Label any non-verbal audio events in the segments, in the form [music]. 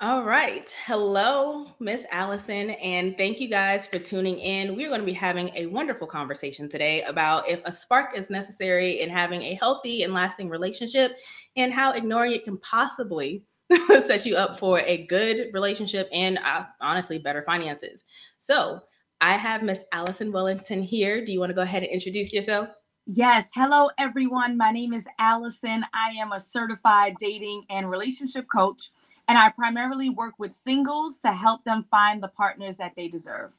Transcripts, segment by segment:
All right. Hello, Miss Alison, and thank you guys for tuning in. We're going to be having a wonderful conversation today about if a spark is necessary in having a healthy and lasting relationship and how ignoring it can possibly [laughs] set you up for a good relationship and uh, honestly better finances. So, I have Miss Alison Wellington here. Do you want to go ahead and introduce yourself? Yes. Hello, everyone. My name is Alison. I am a certified dating and relationship coach and I primarily work with singles to help them find the partners that they deserve.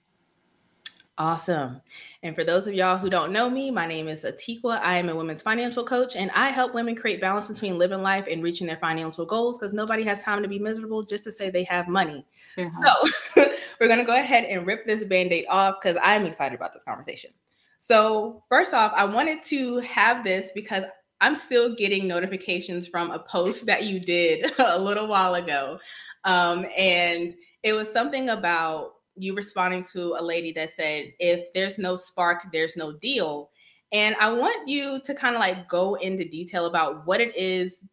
Awesome. And for those of y'all who don't know me, my name is AttiQuewa. I am a women's financial coach, and I help women create balance between living life and reaching their financial goals because nobody has time to be miserable just to say they have money. Uh-huh. So [laughs] we're going to go ahead and rip this band aid off because I'm excited about this conversation. So, first off, I wanted to have this because I'm still getting notifications from a post that you did [laughs] a little while ago. Um, and it was something about you responding to a lady that said, if there's no spark, there's no deal. And I want you to kind of like go into detail about what it is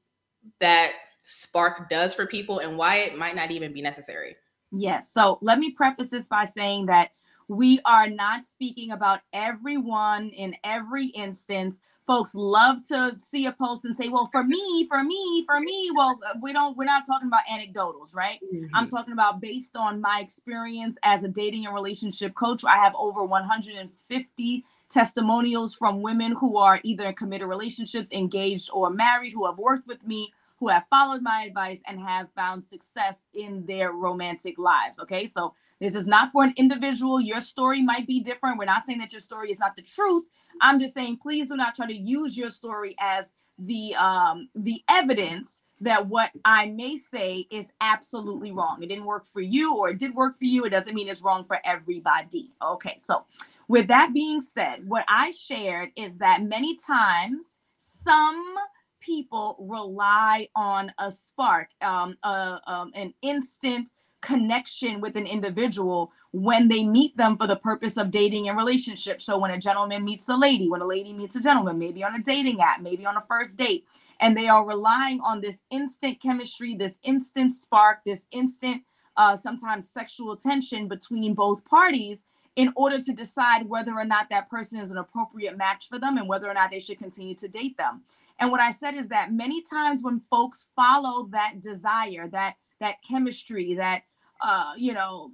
that spark does for people and why it might not even be necessary. Yes. So let me preface this by saying that we are not speaking about everyone in every instance folks love to see a post and say, well, for me, for me, for me. Well, uh, we don't, we're not talking about anecdotals, right? Mm-hmm. I'm talking about based on my experience as a dating and relationship coach. I have over 150 testimonials from women who are either in committed relationships, engaged, or married, who have worked with me, who have followed my advice and have found success in their romantic lives. Okay, so this is not for an individual. Your story might be different. We're not saying that your story is not the truth. I'm just saying, please do not try to use your story as the um the evidence that what I may say is absolutely wrong. It didn't work for you or it did work for you. It doesn't mean it's wrong for everybody. Okay. So, with that being said, what I shared is that many times some people rely on a spark, um, um, an instant connection with an individual when they meet them for the purpose of dating and relationship. So when a gentleman meets a lady, when a lady meets a gentleman, maybe on a dating app, maybe on a first date, and they are relying on this instant chemistry, this instant spark, this instant uh, sometimes sexual tension between both parties in order to decide whether or not that person is an appropriate match for them and whether or not they should continue to date them. And what I said is that many times when folks follow that desire, that that chemistry, that uh, you know,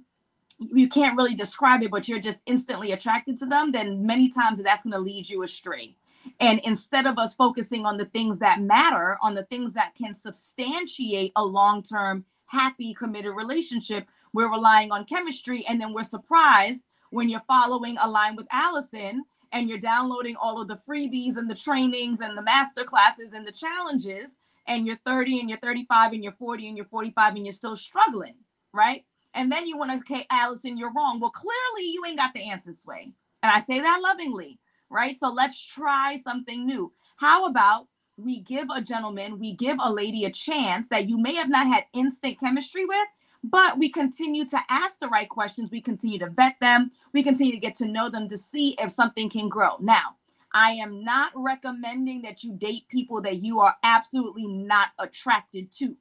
you can't really describe it, but you're just instantly attracted to them, then many times that's going to lead you astray. And instead of us focusing on the things that matter, on the things that can substantiate a long term, happy, committed relationship, we're relying on chemistry. And then we're surprised when you're following Align with Alison and you're downloading all of the freebies and the trainings and the master classes and the challenges, and you're 30 and you're 35 and you're 40 and you're 45 and you're still struggling right? And then you want to, okay, Alison, you're wrong. Well, clearly you ain't got the answer, Sway. And I say that lovingly, right? So let's try something new. How about we give a gentleman, we give a lady a chance that you may have not had instant chemistry with, but we continue to ask the right questions. We continue to vet them. We continue to get to know them to see if something can grow. Now, I am not recommending that you date people that you are absolutely not attracted to.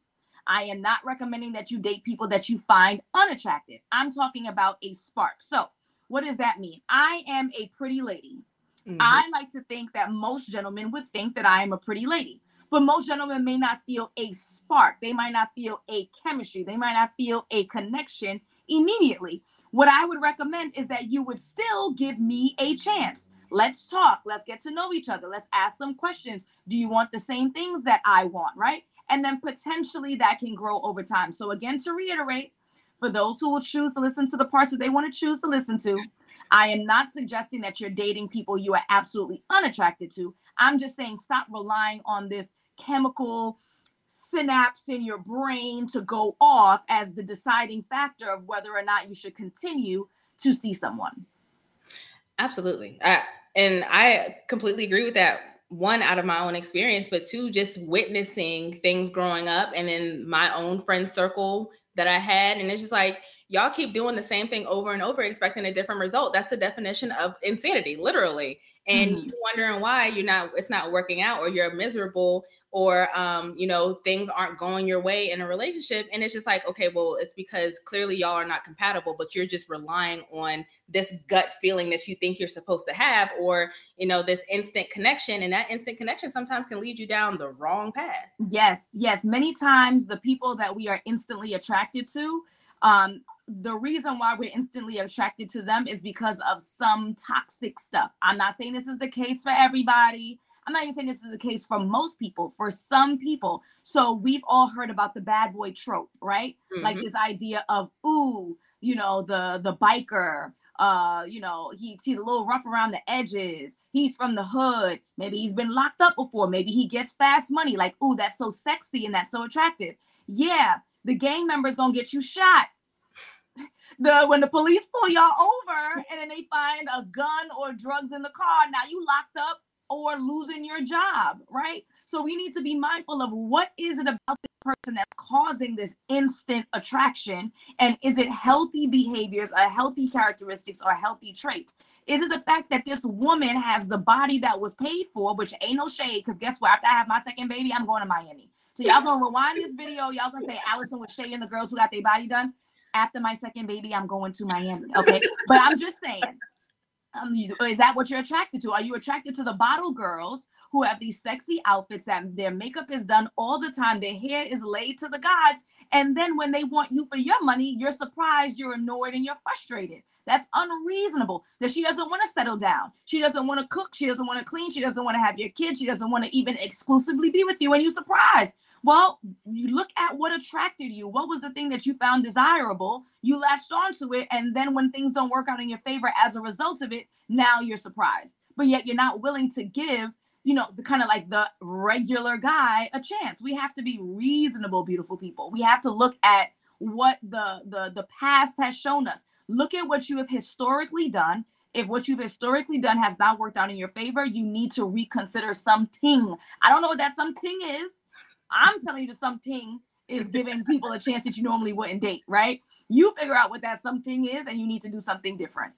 I am not recommending that you date people that you find unattractive. I'm talking about a spark. So, what does that mean? I am a pretty lady. Mm-hmm. I like to think that most gentlemen would think that I am a pretty lady, but most gentlemen may not feel a spark. They might not feel a chemistry. They might not feel a connection immediately. What I would recommend is that you would still give me a chance. Let's talk. Let's get to know each other. Let's ask some questions. Do you want the same things that I want? Right and then potentially that can grow over time. So again, to reiterate, for those who will choose to listen to the parts that they want to choose to listen to, I am not suggesting that you're dating people you are absolutely unattracted to. I'm just saying stop relying on this chemical synapse in your brain to go off as the deciding factor of whether or not you should continue to see someone. Absolutely. I, and I completely agree with that one out of my own experience, but two, just witnessing things growing up and in my own friend circle that I had. And it's just like, y'all keep doing the same thing over and over, expecting a different result. That's the definition of insanity, literally. And mm-hmm. you're wondering why you're not, it's not working out or you're miserable or um, you know things aren't going your way in a relationship and it's just like okay well it's because clearly y'all are not compatible but you're just relying on this gut feeling that you think you're supposed to have or you know this instant connection and that instant connection sometimes can lead you down the wrong path yes yes many times the people that we are instantly attracted to um the reason why we're instantly attracted to them is because of some toxic stuff. I'm not saying this is the case for everybody. I'm not even saying this is the case for most people, for some people. So we've all heard about the bad boy trope, right? Mm-hmm. Like this idea of, ooh, you know, the the biker, uh, you know, he's he's a little rough around the edges. He's from the hood. Maybe he's been locked up before. Maybe he gets fast money. Like, ooh, that's so sexy and that's so attractive. Yeah, the gang member's gonna get you shot. [laughs] The when the police pull y'all over and then they find a gun or drugs in the car, now you locked up or losing your job, right? So we need to be mindful of what is it about this person that's causing this instant attraction and is it healthy behaviors or healthy characteristics or healthy traits? Is it the fact that this woman has the body that was paid for, which ain't no shade, because guess what? After I have my second baby, I'm going to Miami. So y'all gonna rewind this video. Y'all gonna say Alison was shading the girls who got their body done. After my second baby, I'm going to Miami. Okay. but I'm just saying, um, is that what you're attracted to? Are you attracted to the bottle girls who have these sexy outfits that their makeup is done all the time, their hair is laid to the gods, and then when they want you for your money, you're surprised, you're annoyed, and you're frustrated. That's unreasonable. That she doesn't want to settle down. She doesn't want to cook. She doesn't want to clean. She doesn't want to have your kids. She doesn't want to even exclusively be with you, and you're surprised. Well, you look at what attracted you. What was the thing that you found desirable? You latched onto it. And then when things don't work out in your favor as a result of it, now you're surprised. But yet you're not willing to give, you know, the kind of like the regular guy a chance. We have to be reasonable, beautiful people. We have to look at what the the the past has shown us. Look at what you have historically done if what you've historically done has not worked out in your favor, you need to reconsider something. I don't know what that something is. I'm telling you the something is giving people a chance that you normally wouldn't date, right? You figure out what that something is and you need to do something different.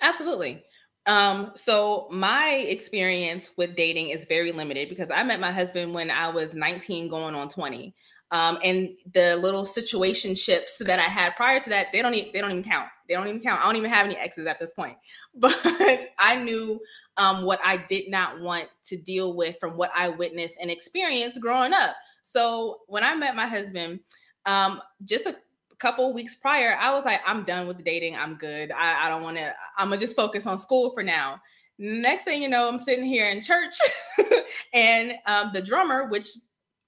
Absolutely. Um, so my experience with dating is very limited because I met my husband when I was 19 going on 20. Um, and the little situationships that I had prior to that, they don't even, they don't even count. They don't even count. I don't even have any exes at this point. [laughs] But I knew um, what I did not want to deal with from what I witnessed and experienced growing up. So when I met my husband, um, just a couple weeks prior, I was like, I'm done with dating. I'm good. I, I don't want to. I'm gonna just focus on school for now. Next thing you know, I'm sitting here in church, [laughs] and um, the drummer, which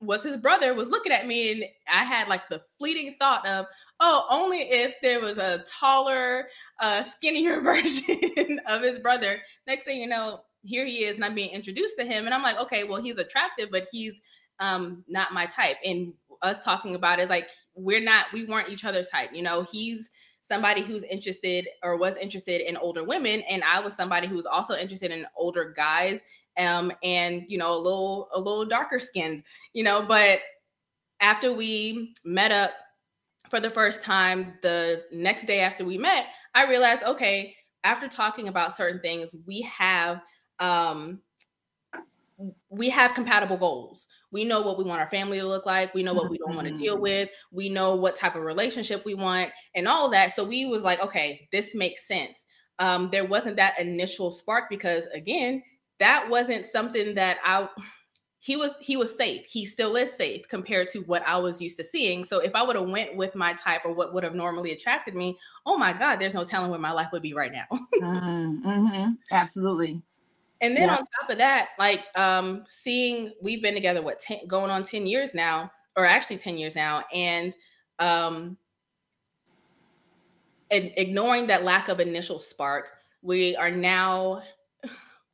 was his brother was looking at me and I had like the fleeting thought of, oh, only if there was a taller, uh, skinnier [laughs] version of his brother. Next thing you know, here he is and I'm being introduced to him. And I'm like, okay, well, he's attractive, but he's um not my type. And us talking about it, like we're not, we weren't each other's type. You know, he's somebody who's interested or was interested in older women and i was somebody who was also interested in older guys um, and you know a little a little darker skinned, you know. But after we met up for the first time, the next day after we met, I realized okay, after talking about certain things, we have um, we have compatible goals. We know what we want our family to look like. We know what we don't want to deal mm-hmm. with. We know what type of relationship we want and all that. So we was like, okay, this makes sense. Um, there wasn't that initial spark because again, that wasn't something that I he was he was safe. He still is safe compared to what I was used to seeing. So if I would have went with my type or what would have normally attracted me, oh my God, there's no telling where my life would be right now. mm-hmm, [laughs] mm-hmm. Absolutely. And then yeah. on top of that, like um, seeing we've been together what 10, going on 10 years now, or actually 10 years now, and um and ignoring that lack of initial spark, we are now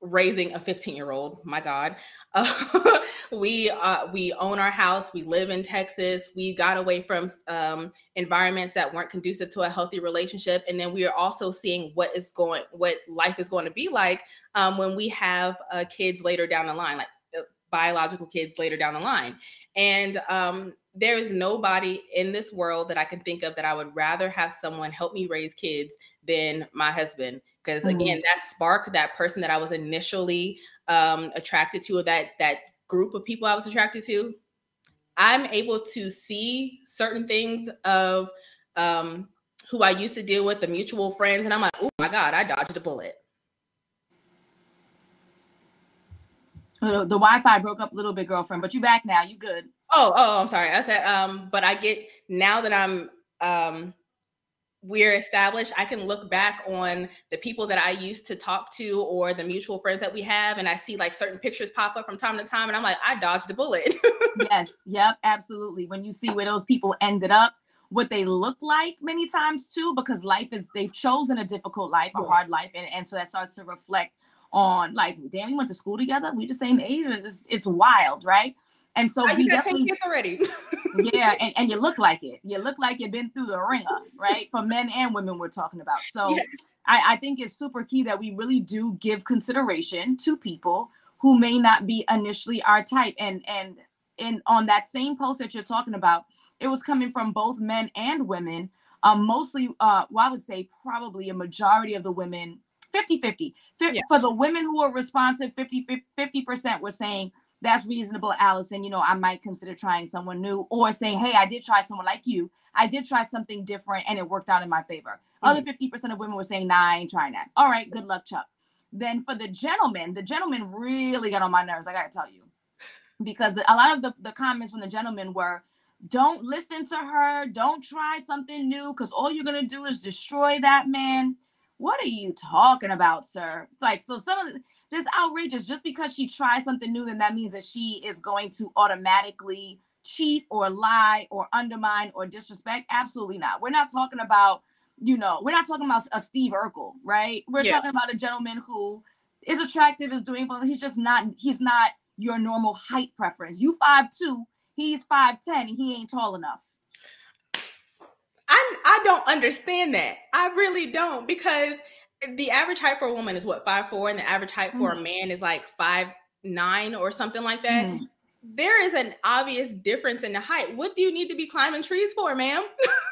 raising a 15 year old my god. Uh, [laughs] we uh, we own our house we live in texas we got away from um, environments that weren't conducive to a healthy relationship and then we are also seeing what is going what life is going to be like um, when we have uh, kids later down the line like uh, biological kids later down the line. And um, there is nobody in this world that i can think of that i would rather have someone help me raise kids than my husband because mm-hmm. again that spark that person that i was initially um, attracted to or that that group of people I was attracted to, I'm able to see certain things of um, who I used to deal with, the mutual friends, and I'm like, oh my God, I dodged a bullet. The, the Wi-Fi broke up a little bit, girlfriend, but you back now. You good? Oh, oh, I'm sorry. I said, um, but I get now that I'm um we're established, I can look back on the people that I used to talk to or the mutual friends that we have, and I see like certain pictures pop up from time to time, and I'm like, I dodged a bullet. [laughs] yes, yep, absolutely. When you see where those people ended up, what they look like many times too, because life is they've chosen a difficult life, a hard life, and, and so that starts to reflect on like, damn, we went to school together, we the same age, it's, it's wild, right? And so we got 10 kids already. yeah, [laughs] and, and you look like it. You look like you've been through the ringer, right? For men and women, we're talking about. So yes. I, I think it's super key that we really do give consideration to people who may not be initially our type. And and and on that same post that you're talking about, it was coming from both men and women. Um, mostly, uh, well, I would say probably a majority of the women, 50 50. Yeah. For the women who are responsive, 50 50% were saying that's reasonable, Alison. You know, I might consider trying someone new or saying, hey, I did try someone like you. I did try something different and it worked out in my favor. Mm-hmm. Other 50% of women were saying, nah, I ain't trying that. All right, good luck, Chuck. Then for the gentleman, the gentleman really got on my nerves. I got to tell you, because a lot of the, the comments from the gentleman were, don't listen to her. Don't try something new because all you're to do is destroy that man. What are you talking about, sir? It's like, so some of the, this outrageous. Just because she tries something new, then that means that she is going to automatically cheat or lie or undermine or disrespect. Absolutely not. We're not talking about, you know, we're not talking about a Steve Urkel, right? We're yeah. talking about a gentleman who is attractive, is doing well. He's just not, he's not your normal height preference. You five two, he's five ten, and he ain't tall enough. I I don't understand that. I really don't because the average height for a woman is what five four, and the average height for mm-hmm. a man is like five nine or something like that. Mm-hmm. There is an obvious difference in the height. What do you need to be climbing trees for, ma'am?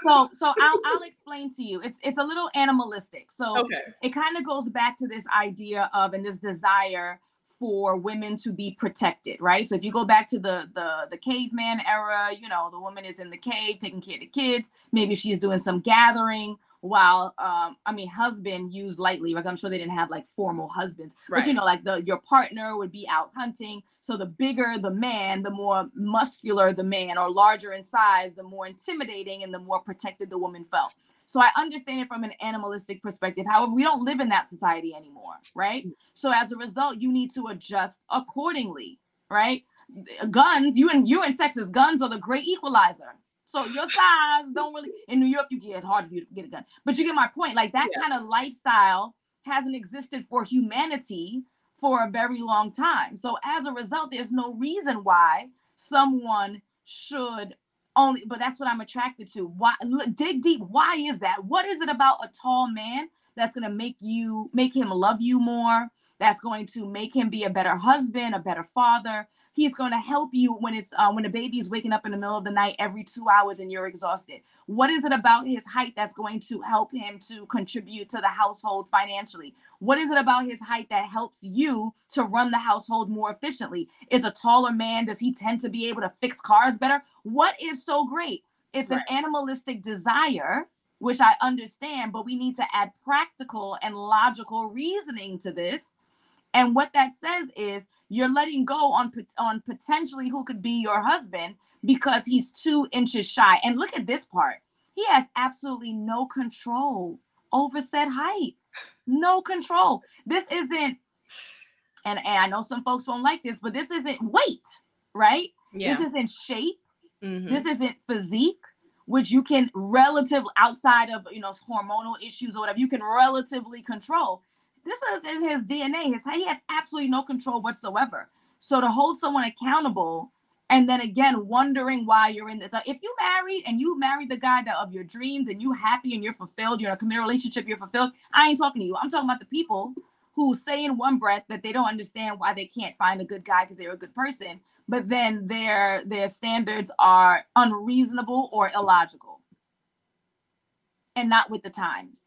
so, [laughs] so I'll I'll explain to you. It's it's a little animalistic. So okay. it kind of goes back to this idea of and this desire for women to be protected, right? So if you go back to the the the caveman era, you know, the woman is in the cave taking care of the kids. Maybe she's doing some gathering while um I mean husband used lightly. Like I'm sure they didn't have like formal husbands, right. but you know, like the your partner would be out hunting. So the bigger the man, the more muscular the man, or larger in size, the more intimidating and the more protected the woman felt. So I understand it from an animalistic perspective. However, we don't live in that society anymore, right? Mm. So as a result, you need to adjust accordingly, right? Guns, you and you in Texas, guns are the great equalizer. So your size don't really in New York, you get it's hard for you to get a gun. But you get my point. Like that yeah. kind of lifestyle hasn't existed for humanity for a very long time. So as a result, there's no reason why someone should only but that's what i'm attracted to why look, dig deep why is that what is it about a tall man that's going to make you make him love you more that's going to make him be a better husband a better father He's going to help you when it's uh, when a baby is waking up in the middle of the night every two hours and you're exhausted. What is it about his height that's going to help him to contribute to the household financially? What is it about his height that helps you to run the household more efficiently? Is a taller man, does he tend to be able to fix cars better? What is so great? It's right. an animalistic desire which I understand, but we need to add practical and logical reasoning to this. And what that says is you're letting go on on potentially who could be your husband because he's two inches shy. And look at this part. He has absolutely no control over said height. No control. This isn't, and, and I know some folks won't like this, but this isn't weight, right? Yeah. This isn't shape. Mm-hmm. This isn't physique, which you can relative outside of you know hormonal issues or whatever, you can relatively control. This is his DNA. His he has absolutely no control whatsoever. So to hold someone accountable and then again wondering why you're in this. If you married and you married the guy that of your dreams and you happy and you're fulfilled, you're in a committed relationship, you're fulfilled. I ain't talking to you. I'm talking about the people who say in one breath that they don't understand why they can't find a good guy because they're a good person, but then their their standards are unreasonable or illogical and not with the times.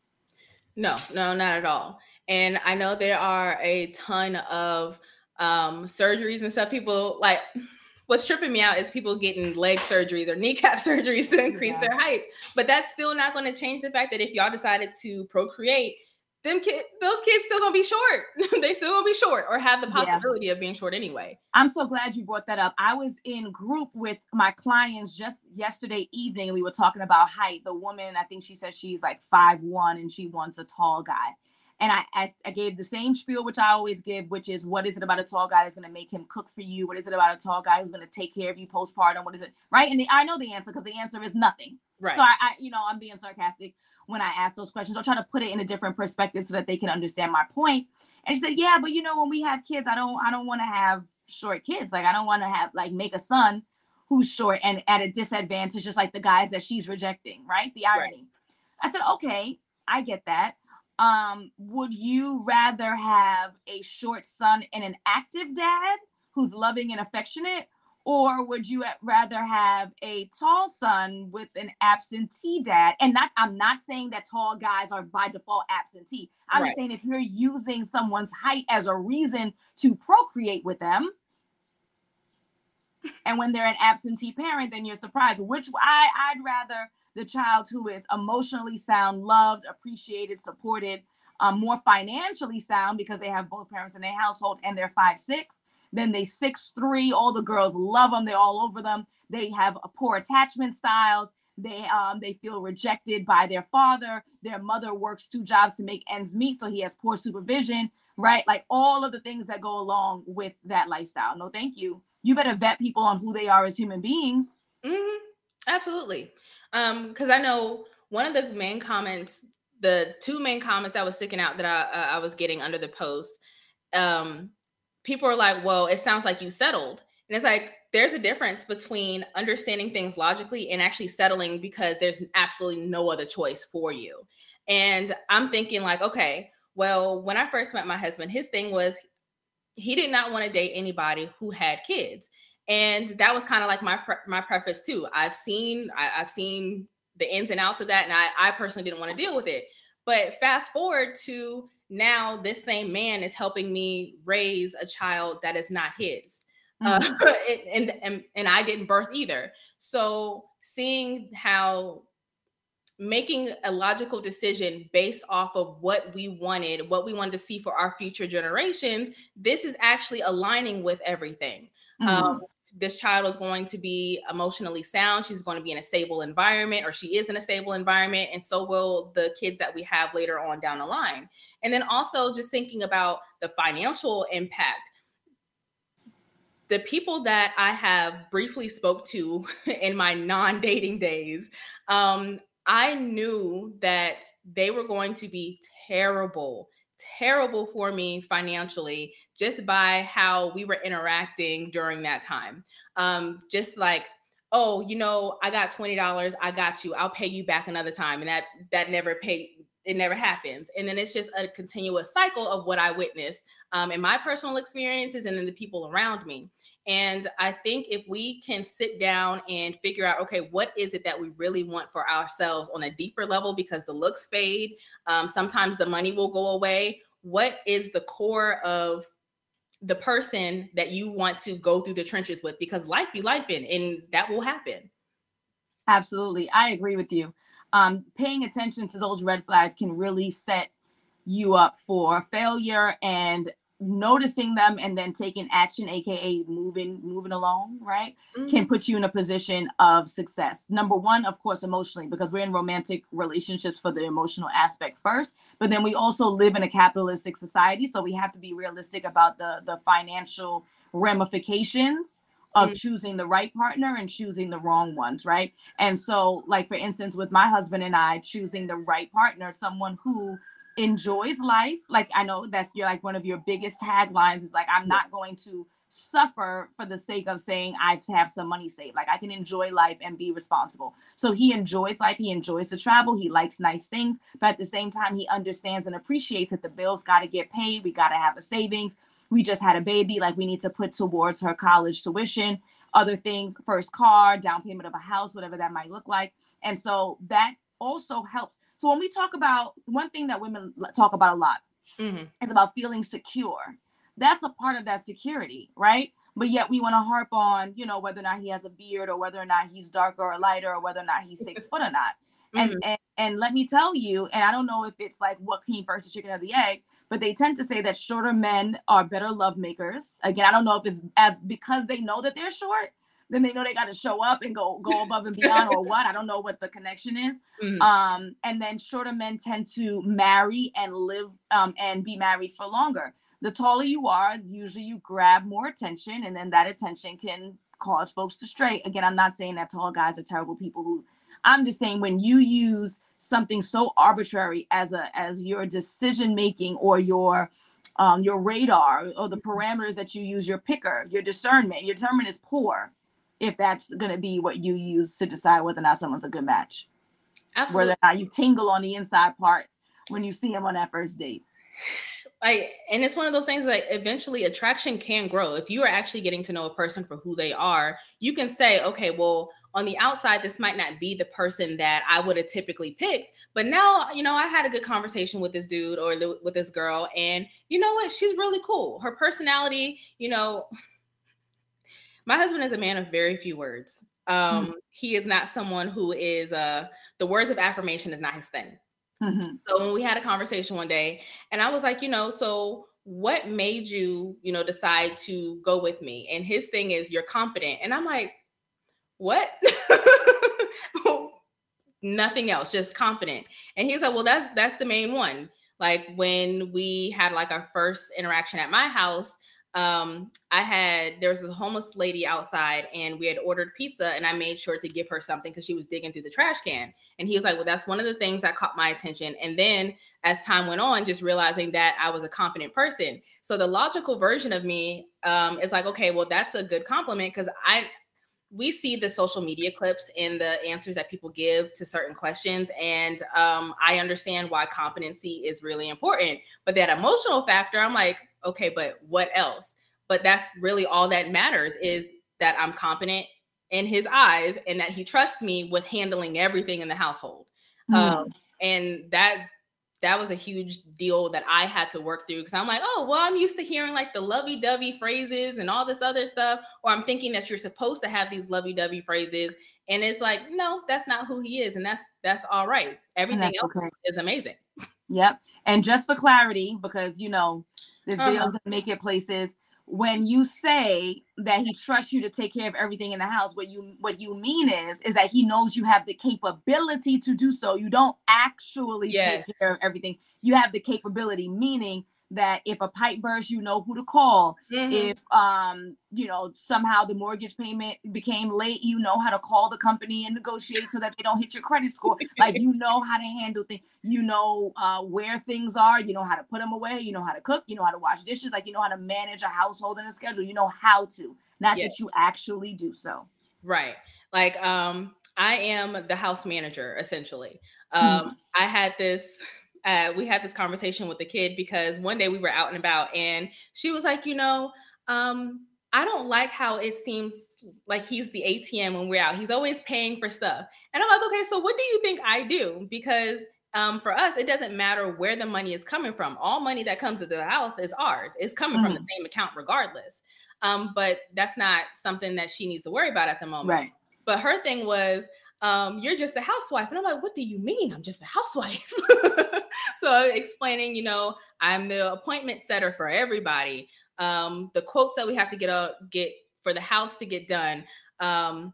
No, no, not at all. And I know there are a ton of um, surgeries and stuff. People like [laughs] what's tripping me out is people getting leg surgeries or kneecap [laughs] surgeries to increase yeah. their heights. But that's still not going to change the fact that if y'all decided to procreate, them kid those kids still gonna be short. [laughs] they still gonna be short or have the possibility yeah. of being short anyway. I'm so glad you brought that up. I was in group with my clients just yesterday evening. We were talking about height. The woman, I think she said she's like five one and she wants a tall guy. And I, I, I gave the same spiel which I always give, which is what is it about a tall guy that's gonna make him cook for you? What is it about a tall guy who's gonna take care of you postpartum? What is it? Right. And the, I know the answer because the answer is nothing. Right. So I, I, you know, I'm being sarcastic when I ask those questions. I'll try to put it in a different perspective so that they can understand my point. And she said, Yeah, but you know, when we have kids, I don't I don't want to have short kids. Like I don't want to have like make a son who's short and at a disadvantage, just like the guys that she's rejecting, right? The irony. Right. I said, okay, I get that. Um, would you rather have a short son and an active dad who's loving and affectionate, or would you rather have a tall son with an absentee dad? And not, I'm not saying that tall guys are by default absentee. I'm right. just saying if you're using someone's height as a reason to procreate with them, and when they're an absentee parent, then you're surprised. Which I, I'd rather the child who is emotionally sound, loved, appreciated, supported, um, more financially sound because they have both parents in their household and they're five six then they six three. All the girls love them. They're all over them. They have poor attachment styles. They um they feel rejected by their father. Their mother works two jobs to make ends meet, so he has poor supervision. Right, like all of the things that go along with that lifestyle. No, thank you. You better vet people on who they are as human beings. Mm-hmm. Absolutely. Um, because I know one of the main comments, the two main comments that was sticking out that I uh, I was getting under the post, um, people are like, well, it sounds like you settled. And it's like, there's a difference between understanding things logically and actually settling because there's absolutely no other choice for you. And I'm thinking, like, okay, well, when I first met my husband, his thing was he did not want to date anybody who had kids. And that was kind of like my my preface too. I've seen I, have seen the ins and outs of that, and I, I personally didn't want to deal with it. But fast forward to now this same man is helping me raise a child that is not his mm-hmm. uh, [laughs] and, and and i didn't birth either so seeing how making a logical decision based off of what we wanted what we wanted to see for our future generations this is actually aligning with everything mm-hmm. um, this child is going to be emotionally sound she's going to be in a stable environment or she is in a stable environment and so will the kids that we have later on down the line. And then also just thinking about the financial impact. The people that i have briefly spoke to [laughs] in my non-dating days um, i knew that they were going to be terrible terrible for me financially just by how we were interacting during that time. Um, just like, oh, you know, I got twenty dollars, I got you, I'll pay you back another time, and that that never paid. It never happens, and then it's just a continuous cycle of what I witnessed um, in my personal experiences and then the people around me. And I think if we can sit down and figure out, okay, what is it that we really want for ourselves on a deeper level because the looks fade, um, sometimes the money will go away. What is the core of the person that you want to go through the trenches with? Because life be life in, and that will happen. Absolutely. I agree with you. Um, paying attention to those red flags can really set you up for failure and noticing them and then taking action aka moving moving along right mm-hmm. can put you in a position of success number one of course emotionally because we're in romantic relationships for the emotional aspect first but then we also live in a capitalistic society so we have to be realistic about the the financial ramifications of mm-hmm. choosing the right partner and choosing the wrong ones right and so like for instance with my husband and i choosing the right partner someone who enjoys life. Like I know that's your like one of your biggest taglines is like I'm not going to suffer for the sake of saying I have some money saved. Like I can enjoy life and be responsible. So he enjoys life. He enjoys to travel. He likes nice things, but at the same time, he understands and appreciates that the bills got to get paid. We got to have a savings. We just had a baby. Like we need to put towards her college tuition, other things, first car, down payment of a house, whatever that might look like. And so that also helps. So when we talk about one thing that women talk about a lot, mm-hmm. is about feeling secure. that's a part of that security, right? But yet we want to harp on, you know, whether or not he has a beard or whether or not he's darker or lighter or whether or not he's six [laughs] foot or not. And, mm-hmm. and and let me tell you, and I don't know if it's like what came first, the chicken or the egg, but they tend to say that shorter men are better love makers. Again, I don't know if it's as because they know that they're short, then they know they got to show up and go go above and beyond or what. I don't know what the connection is. Mm-hmm. Um, and then shorter men tend to marry and live um, and be married for longer. The taller you are, usually you grab more attention, and then that attention can cause folks to stray. Again, I'm not saying that tall guys are terrible people who I'm just saying when you use something so arbitrary as a as your decision making or your um, your radar or the parameters that you use, your picker, your discernment, your discernment is poor if that's going to be what you use to decide whether or not someone's a good match. Absolutely. Whether or not you tingle on the inside parts when you see them on that first date. Like, and it's one of those things that eventually attraction can grow. If you are actually getting to know a person for who they are, you can say, okay, well, on the outside, this might not be the person that I would have typically picked. But now, you know, I had a good conversation with this dude or with this girl, and you know what? She's really cool. Her personality, you know, [laughs] my husband is a man of very few words. Um, mm-hmm. He is not someone who is, uh, the words of affirmation is not his thing. Mm-hmm. So when we had a conversation one day, and I was like, you know, so what made you, you know, decide to go with me? And his thing is, you're confident. And I'm like, what? [laughs] Nothing else, just confident. And he's like, well, that's that's the main one. Like when we had like our first interaction at my house, um, I had there was a homeless lady outside and we had ordered pizza and I made sure to give her something because she was digging through the trash can. And he was like, Well, that's one of the things that caught my attention. And then as time went on, just realizing that I was a confident person. So the logical version of me um, is like, okay, well, that's a good compliment because I we see the social media clips and the answers that people give to certain questions and um, i understand why competency is really important but that emotional factor i'm like okay but what else but that's really all that matters is that i'm competent in his eyes and that he trusts me with handling everything in the household mm. um, and that that was a huge deal that I had to work through because I'm like, oh, well, I'm used to hearing like the lovey dovey phrases and all this other stuff. Or I'm thinking that you're supposed to have these lovey dovey phrases. And it's like, no, that's not who he is. And that's that's all right. Everything else okay. is amazing. Yep. And just for clarity, because you know, there's uh-huh. videos that make it places when you say that he trusts you to take care of everything in the house what you what you mean is is that he knows you have the capability to do so you don't actually yes. take care of everything you have the capability meaning that if a pipe bursts, you know who to call. Mm-hmm. If um, you know, somehow the mortgage payment became late, you know how to call the company and negotiate so that they don't hit your credit score. like you [laughs] know how to handle things, you know uh, where things are, you know how to put them away, you know how to cook, you know how to wash dishes, like you know how to manage a household and a schedule. You know how to, not yes. that you actually do so. Right. Like um I am the house manager essentially. Um mm-hmm. I had this uh, we had this conversation with the kid because one day we were out and about and she was like, you know, um, I don't like how it seems like he's the ATM when we're out. He's always paying for stuff. And I'm like, okay, so what do you think I do? Because um, for us, it doesn't matter where the money is coming from. All money that comes to the house is ours. It's coming mm-hmm. from the mm-hmm. same account regardless. Um, but that's not something that she needs to worry about at the moment. Right. But her thing was, um, you're just a housewife. And I'm like, what do you mean? I'm just a housewife. [laughs] so explaining, you know, I'm the appointment setter for everybody. Um, the quotes that we have to get out, get for the house to get done. Um,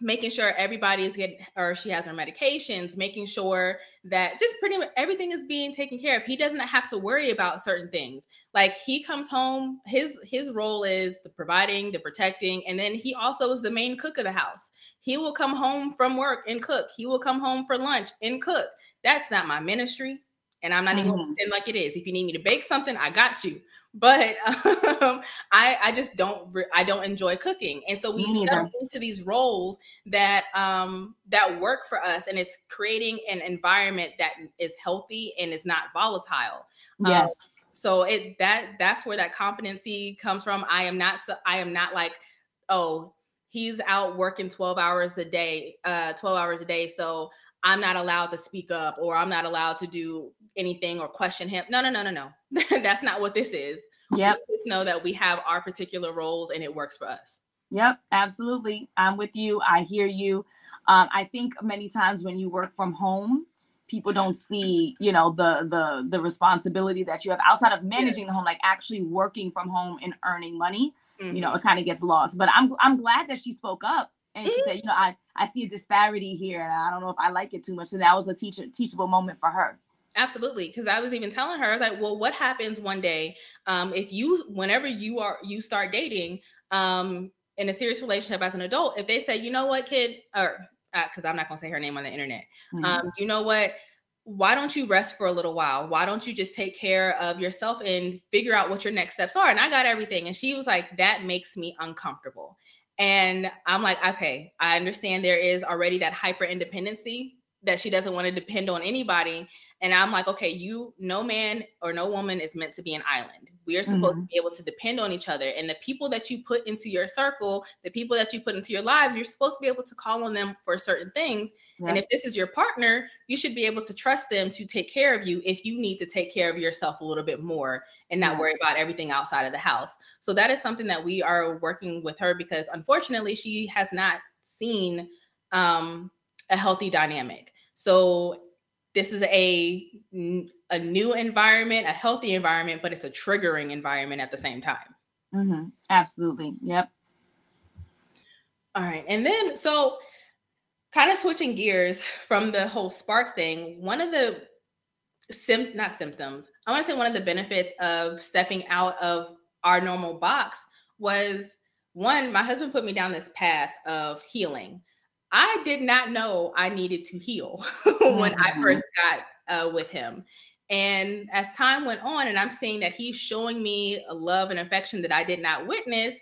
making sure everybody is getting or she has her medications making sure that just pretty much everything is being taken care of he doesn't have to worry about certain things like he comes home his his role is the providing the protecting and then he also is the main cook of the house he will come home from work and cook he will come home for lunch and cook that's not my ministry and I'm not mm-hmm. even pretend like it is. If you need me to bake something, I got you. But [laughs] um, I, I just don't, I don't enjoy cooking, and so we step into these roles that um, that work for us, and it's creating an environment that is healthy and is not volatile. Um, yes. Um, so it that that's where that competency comes from. I am not, I am not like, oh, he's out working 12 hours a day, uh, 12 hours a day, so I'm not allowed to speak up or I'm not allowed to do anything or question him. No, no, no, no, no. [laughs] That's not what this is. Yep. Kids know that we have our particular roles and it works for us. Yep, absolutely. I'm with you. I hear you. Um, I think many times when you work from home, people don't see, you know, the the the responsibility that you have outside of managing the home, like actually working from home and earning money. Mm-hmm. You know, mm-hmm. it kind of gets lost. But I'm I'm glad that she spoke up and she mm-hmm. said, you know, I I see a disparity here, and I don't know if I like it too much. So that was a teacher teachable moment for her. Absolutely, because I was even telling her, I was like, well, what happens one day um, if you, whenever you are you start dating, um, in a serious relationship as an adult, if they say, you know what, kid, or because uh, I'm not gonna say her name on the internet, mm-hmm. um, you know what, why don't you rest for a little while? Why don't you just take care of yourself and figure out what your next steps are? And I got everything. And she was like, that makes me uncomfortable. And I'm like, okay, I understand there is already that hyper independency that she doesn't want to depend on anybody. And I'm like, okay, you, no man or no woman is meant to be an island. We are supposed mm-hmm. to be able to depend on each other. And the people that you put into your circle, the people that you put into your lives, you're supposed to be able to call on them for certain things. Yeah. And if this is your partner, you should be able to trust them to take care of you if you need to take care of yourself a little bit more and not yeah. worry about everything outside of the house. So that is something that we are working with her because unfortunately she has not seen um, a healthy dynamic. So this is a a new environment, a healthy environment, but it's a triggering environment at the same time. Mm-hmm. Absolutely. Yep. All right, and then so kind of switching gears from the whole spark thing. One of the sim not symptoms. I want to say one of the benefits of stepping out of our normal box was one. My husband put me down this path of healing I did not know I needed to heal [laughs] when mm-hmm. I first got uh, with him. And as time went on, and I'm seeing that he's showing me a love and affection that I did not witness,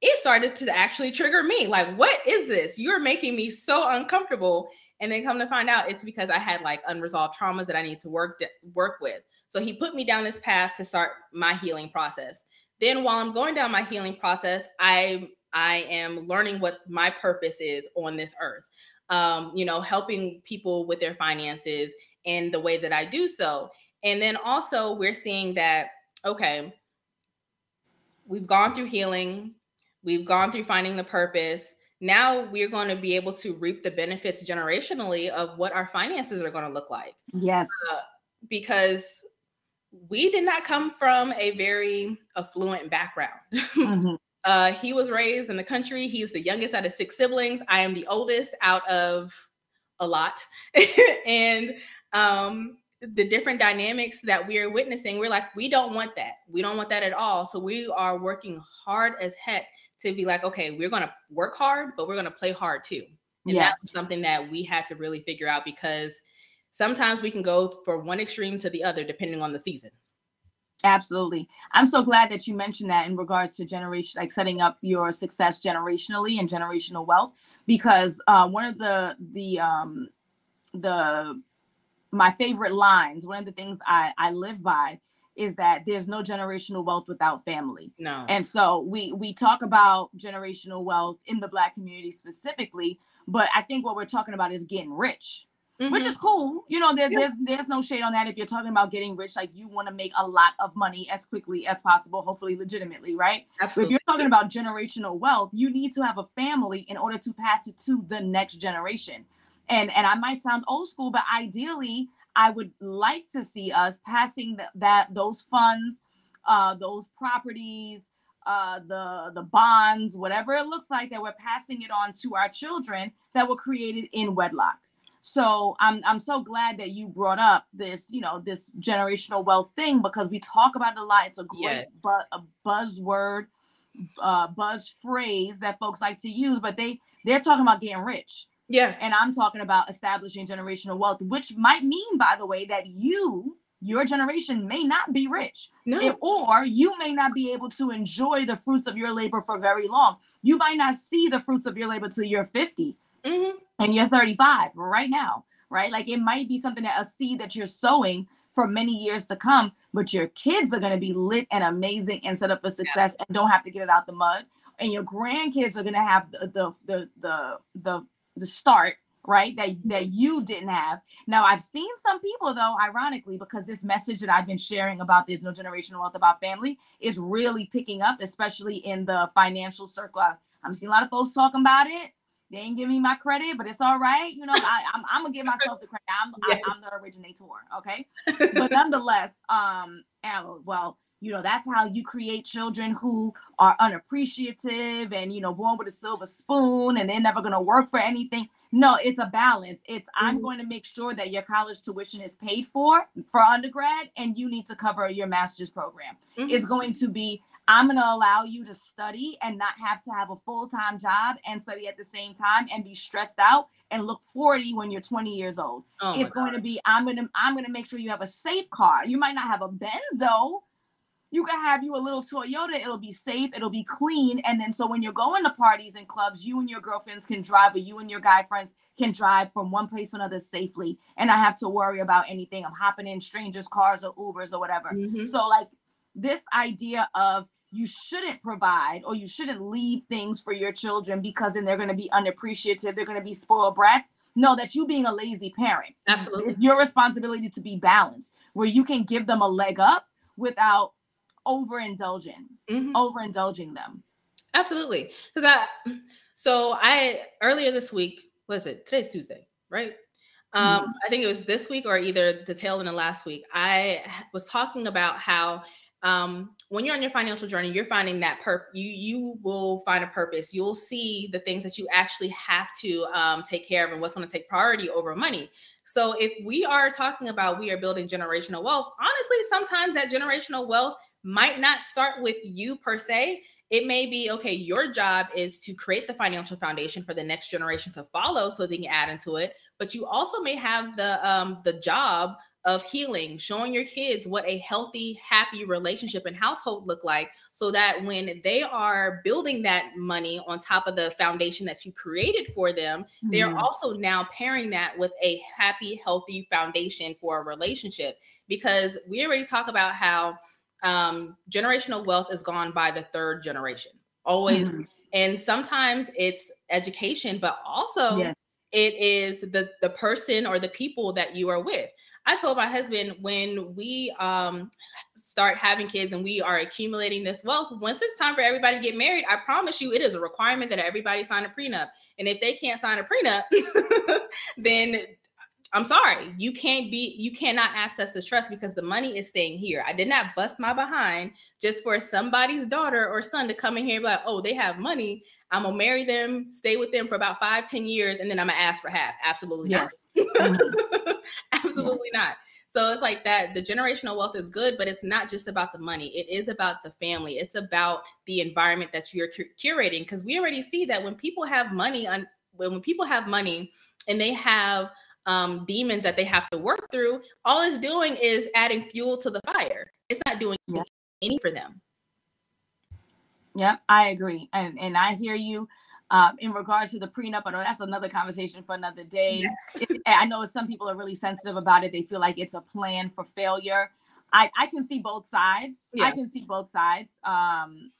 it started to actually trigger me. Like, what is this? You're making me so uncomfortable. And then come to find out, it's because I had like unresolved traumas that I need to work work with. So he put me down this path to start my healing process. Then while I'm going down my healing process, I I am learning what my purpose is on this earth. Um, you know, helping people with their finances and the way that I do so. And then also, we're seeing that, okay, we've gone through healing, we've gone through finding the purpose. Now we're going to be able to reap the benefits generationally of what our finances are going to look like. Yes. Uh, because we did not come from a very affluent background. [laughs] Mm-hmm. Uh, he was raised in the country. He's the youngest out of six siblings. I am the oldest out of a lot. [laughs] and um, the different dynamics that we are witnessing, we're like, we don't want that. We don't want that at all. So we are working hard as heck to be like, okay, we're going to work hard, but we're going to play hard too. And yes. that's something that we had to really figure out because sometimes we can go for one extreme to the other depending on the season. Absolutely. I'm so glad that you mentioned that in regards to generation, like setting up your success generationally and generational wealth, because uh, one of the the um, the my favorite lines, one of the things I I live by is that there's no generational wealth without family. No. And so we we talk about generational wealth in the black community specifically, but I think what we're talking about is getting rich mm-hmm. which is cool. You know, there, yeah. there's there's no shade on that. If you're talking about getting rich, like you want to make a lot of money as quickly as possible, hopefully legitimately, right? Absolutely. If you're talking about generational wealth, you need to have a family in order to pass it to the next generation. And and I might sound old school, but ideally, I would like to see us passing the, that those funds, uh, those properties, uh, the the bonds, whatever it looks like, that we're passing it on to our children that were created in wedlock. So I'm I'm so glad that you brought up this, you know, this generational wealth thing because we talk about it a lot. It's a great yes. bu- a buzzword, uh, buzz phrase that folks like to use, but they they're talking about getting rich. Yes. And I'm talking about establishing generational wealth, which might mean, by the way, that you, your generation, may not be rich. No. If, or you may not be able to enjoy the fruits of your labor for very long. You might not see the fruits of your labor till you're 50 mm-hmm. and you're 35 right now, right? Like it might be something that a seed that you're sowing for many years to come, but your kids are going to be lit and amazing and set up for success yeah. and don't have to get it out the mud. And your grandkids are going to have the, the, the, the, the, the start right? That that you didn't have. Now I've seen some people though, ironically, because this message that I've been sharing about there's no generational wealth about family is really picking up, especially in the financial circle. I'm seeing a lot of folks talking about it. They ain't giving me my credit, but it's all right. You know, I, am I'm, I'm gonna give [laughs] myself the credit. I'm yeah. I, am the originator, okay? but nonetheless, um, well, you know that's how you create children who are unappreciative and you know born with a silver spoon and they're never going to work for anything. No it's a balance. It's mm-hmm. i'm going to make sure that your college tuition is paid for for undergrad and you need to cover your master's program. Mm-hmm. it's going to be i'm going to allow you to study and not have to have a full-time job and study at the same time and be stressed out and look 40 when you're 20 years old. Oh it's going to be i'm going to i'm going to make sure you have a safe car. You might not have a benzo you can have you a little Toyota. It'll be safe. It'll be clean. And then so when you're going to parties and clubs, you and your girlfriends can drive, or you and your guy friends can drive from one place to another safely. And I have to worry about anything. I'm hopping in strangers' cars or Ubers or whatever. Mm-hmm. So like this idea of you shouldn't provide or you shouldn't leave things for your children because then they're going to be unappreciative. They're going to be spoiled brats. No, that you being a lazy parent. Absolutely. It's your responsibility to be balanced where you can give them a leg up without overindulging, mm-hmm. overindulging them. Absolutely. Because I, so I, earlier this week, was it? Today's Tuesday, right? Um, mm-hmm. I think it was this week or either the tail end of last week. I was talking about how um, when you're on your financial journey, you're finding that perp you you will find a purpose. You'll see the things that you actually have to um, take care of and what's going to take priority over money. So if we are talking about we are building generational wealth, honestly, sometimes that generational wealth might not start with you per se. It may be okay, your job is to create the financial foundation for the next generation to follow so they can add into it. But you also may have the um the job of healing, showing your kids what a healthy, happy relationship and household look like so that when they are building that money on top of the foundation that you created for them, mm-hmm. they're also now pairing that with a happy, healthy foundation for a relationship. Because we already talk about how um, generational wealth is gone by the third generation always mm-hmm. and sometimes it's education but also yeah. it is the the person or the people that you are with i told my husband when we um, start having kids and we are accumulating this wealth once it's time for everybody to get married i promise you it is a requirement that everybody sign a prenup and if they can't sign a prenup [laughs] then I'm sorry, you can't be, you cannot access this trust because the money is staying here. I did not bust my behind just for somebody's daughter or son to come in here and be like, oh, they have money. I'm gonna marry them, stay with them for about five, ten years, and then I'm gonna ask for half. Absolutely yes. not. Mm-hmm. [laughs] Absolutely yeah. not. So it's like that. The generational wealth is good, but it's not just about the money. It is about the family. It's about the environment that you're curating. Because we already see that when people have money on, when people have money and they have um, demons that they have to work through, all it's doing is adding fuel to the fire. It's not doing yeah. any for them. Yeah, I agree, and and I hear you. Um, in regards to the prenup, I know that's another conversation for another day. Yes. it, I know some people are really sensitive about it. They feel like it's a plan for failure. I, I can see both sides. Yeah. I can see both sides. Um,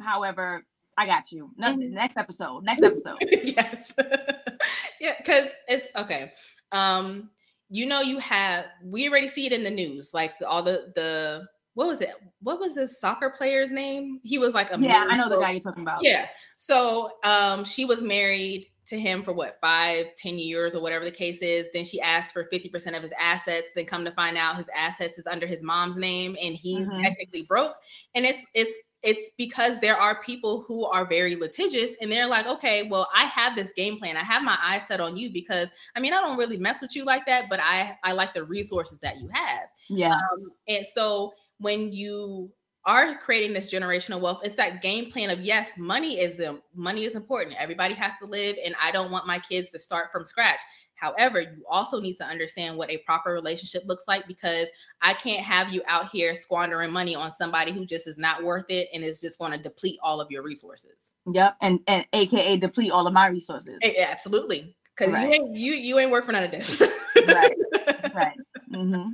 however, I got you. Next, mm-hmm. next episode. Next episode. [laughs] yes. [laughs] yeah, because it's okay um you know you have we already see it in the news like all the the what was it? What was this soccer player's name? He was like a yeah i know the guy you're talking about. Yeah. So um she was married to him for what five ten years or whatever the case is. Then she asked for 50% of his assets. Then come to find out his assets is under his mom's name and he's mm-hmm. technically broke. And it's it's it's because there are people who are very litigious and they're like, okay, well, I have this game plan. I have my eyes set on you because I mean, I don't really mess with you like that, but I I like the resources that you have. Yeah. Um, and so when you are creating this generational wealth, it's that game plan of yes, money is the money is important. Everybody has to live, and I don't want my kids to start from scratch. However, you also need to understand what a proper relationship looks like because I can't have you out here squandering money on somebody who just is not worth it and is just going to deplete all of your resources. Yep, and and AKA deplete all of my resources. absolutely, because right. you ain't you you ain't work for none of this. right, [laughs] right. Mm-hmm.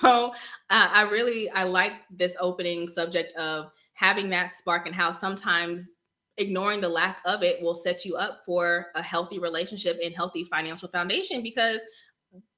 So uh, I really I like this opening subject of having that spark and how sometimes ignoring the lack of it will set you up for a healthy relationship and healthy financial foundation because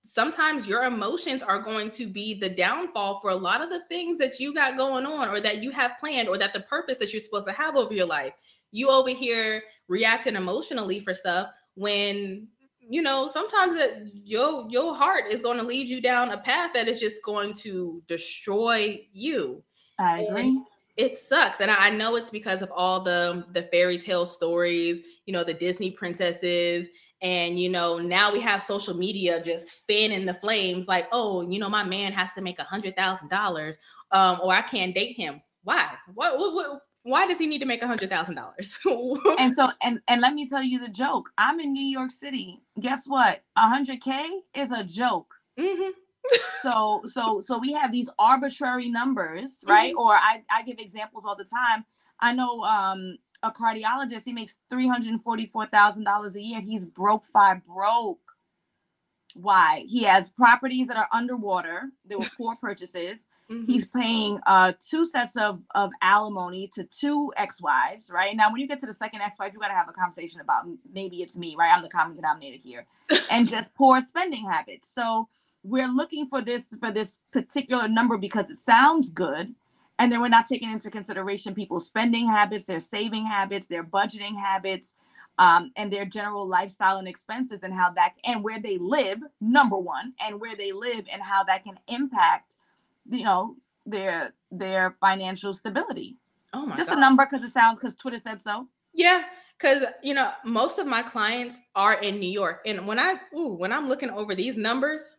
sometimes your emotions are going to be the downfall for a lot of the things that you got going on or that you have planned or that the purpose that you're supposed to have over your life. You over here reacting emotionally for stuff when you know sometimes it, your your heart is going to lead you down a path that is just going to destroy you. I agree. And it sucks and i know it's because of all the the fairy tale stories you know the disney princesses and you know now we have social media just fanning the flames like oh you know my man has to make a hundred thousand dollars um or i can't date him. Why? What, what, what why does he need to make a hundred thousand dollars? [laughs] And so and and let me tell you the joke. I'm in new york city. Guess what? A hundred k is a joke. Mm-hmm so so so we have these arbitrary numbers right? Mm-hmm. or I, I give examples all the time. I know um a cardiologist he makes $344000 a year. He's broke five broke. Why? He has properties that are underwater. There were four purchases. Mm-hmm. he's paying uh two sets of of alimony to two ex-wives right? Now when you get to the second ex-wife you got to have a conversation about maybe it's me right? I'm the common denominator here. And [laughs] just poor spending habits. So we're looking for this for this particular number because it sounds good. And then we're not taking into consideration people's spending habits their saving habits their budgeting habits um, and their general lifestyle and expenses and how that and where they live number one and where they live and how that can impact you know their their financial stability. Oh my just God. a number because it sounds because twitter said so. Yeah because you know most of my clients are in new york. And when i ooh, when i'm looking over these numbers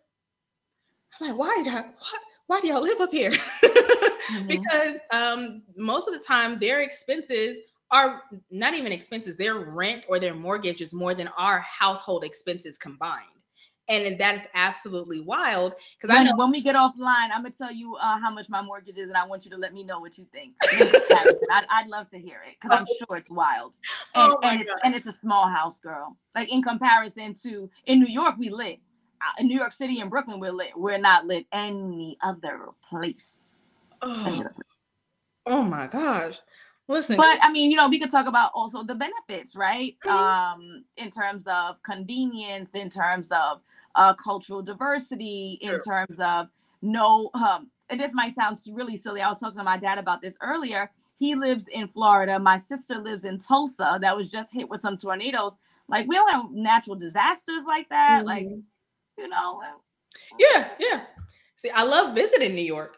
I'm like, why, why, why do y'all live up here? [laughs] mm-hmm. Because um, most of the time, their expenses are not even expenses, their rent or their mortgage is more than our household expenses combined. And that is absolutely wild. Because I know when we get offline, I'm gonna tell you uh, how much my mortgage is, and I want you to let me know what you think. I'd, I'd, love to hear it because I'm [laughs] sure it's wild, and, oh and it's God. and it's a small house, girl. Like in comparison to in New York, we live in New York City and Brooklyn, we're lit. We're not lit any other place. Oh, oh my gosh. Listen. But I mean, you know, we could talk about also the benefits, right? Mm-hmm. Um, in terms of convenience, in terms of uh, cultural diversity, in terms of no um, and this might sound really silly. I was talking to my dad about this earlier. He lives in Florida. My sister lives in Tulsa that was just hit with some tornadoes. Like we don't have natural disasters like that. Mm-hmm. Like you know. Yeah, yeah. See, I love visiting New York.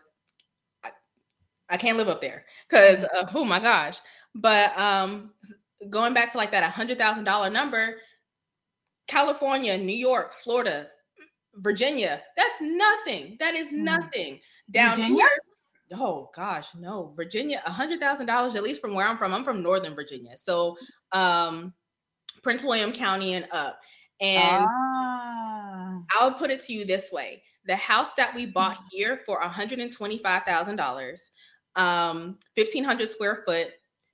I, I can't live up there because mm-hmm. oh my gosh. But um going back to like that hundred thousand dollar number, California, New York, Florida, Virginia, that's nothing. That is mm. nothing. Down Virginia? here. Oh gosh, no. Virginia, a hundred thousand dollars, at least from where I'm from. I'm from Northern Virginia. So um Prince William County and up. And ah. I'll put it to you this way the house that we bought mm-hmm. here for $125,000, um, 1,500 square foot,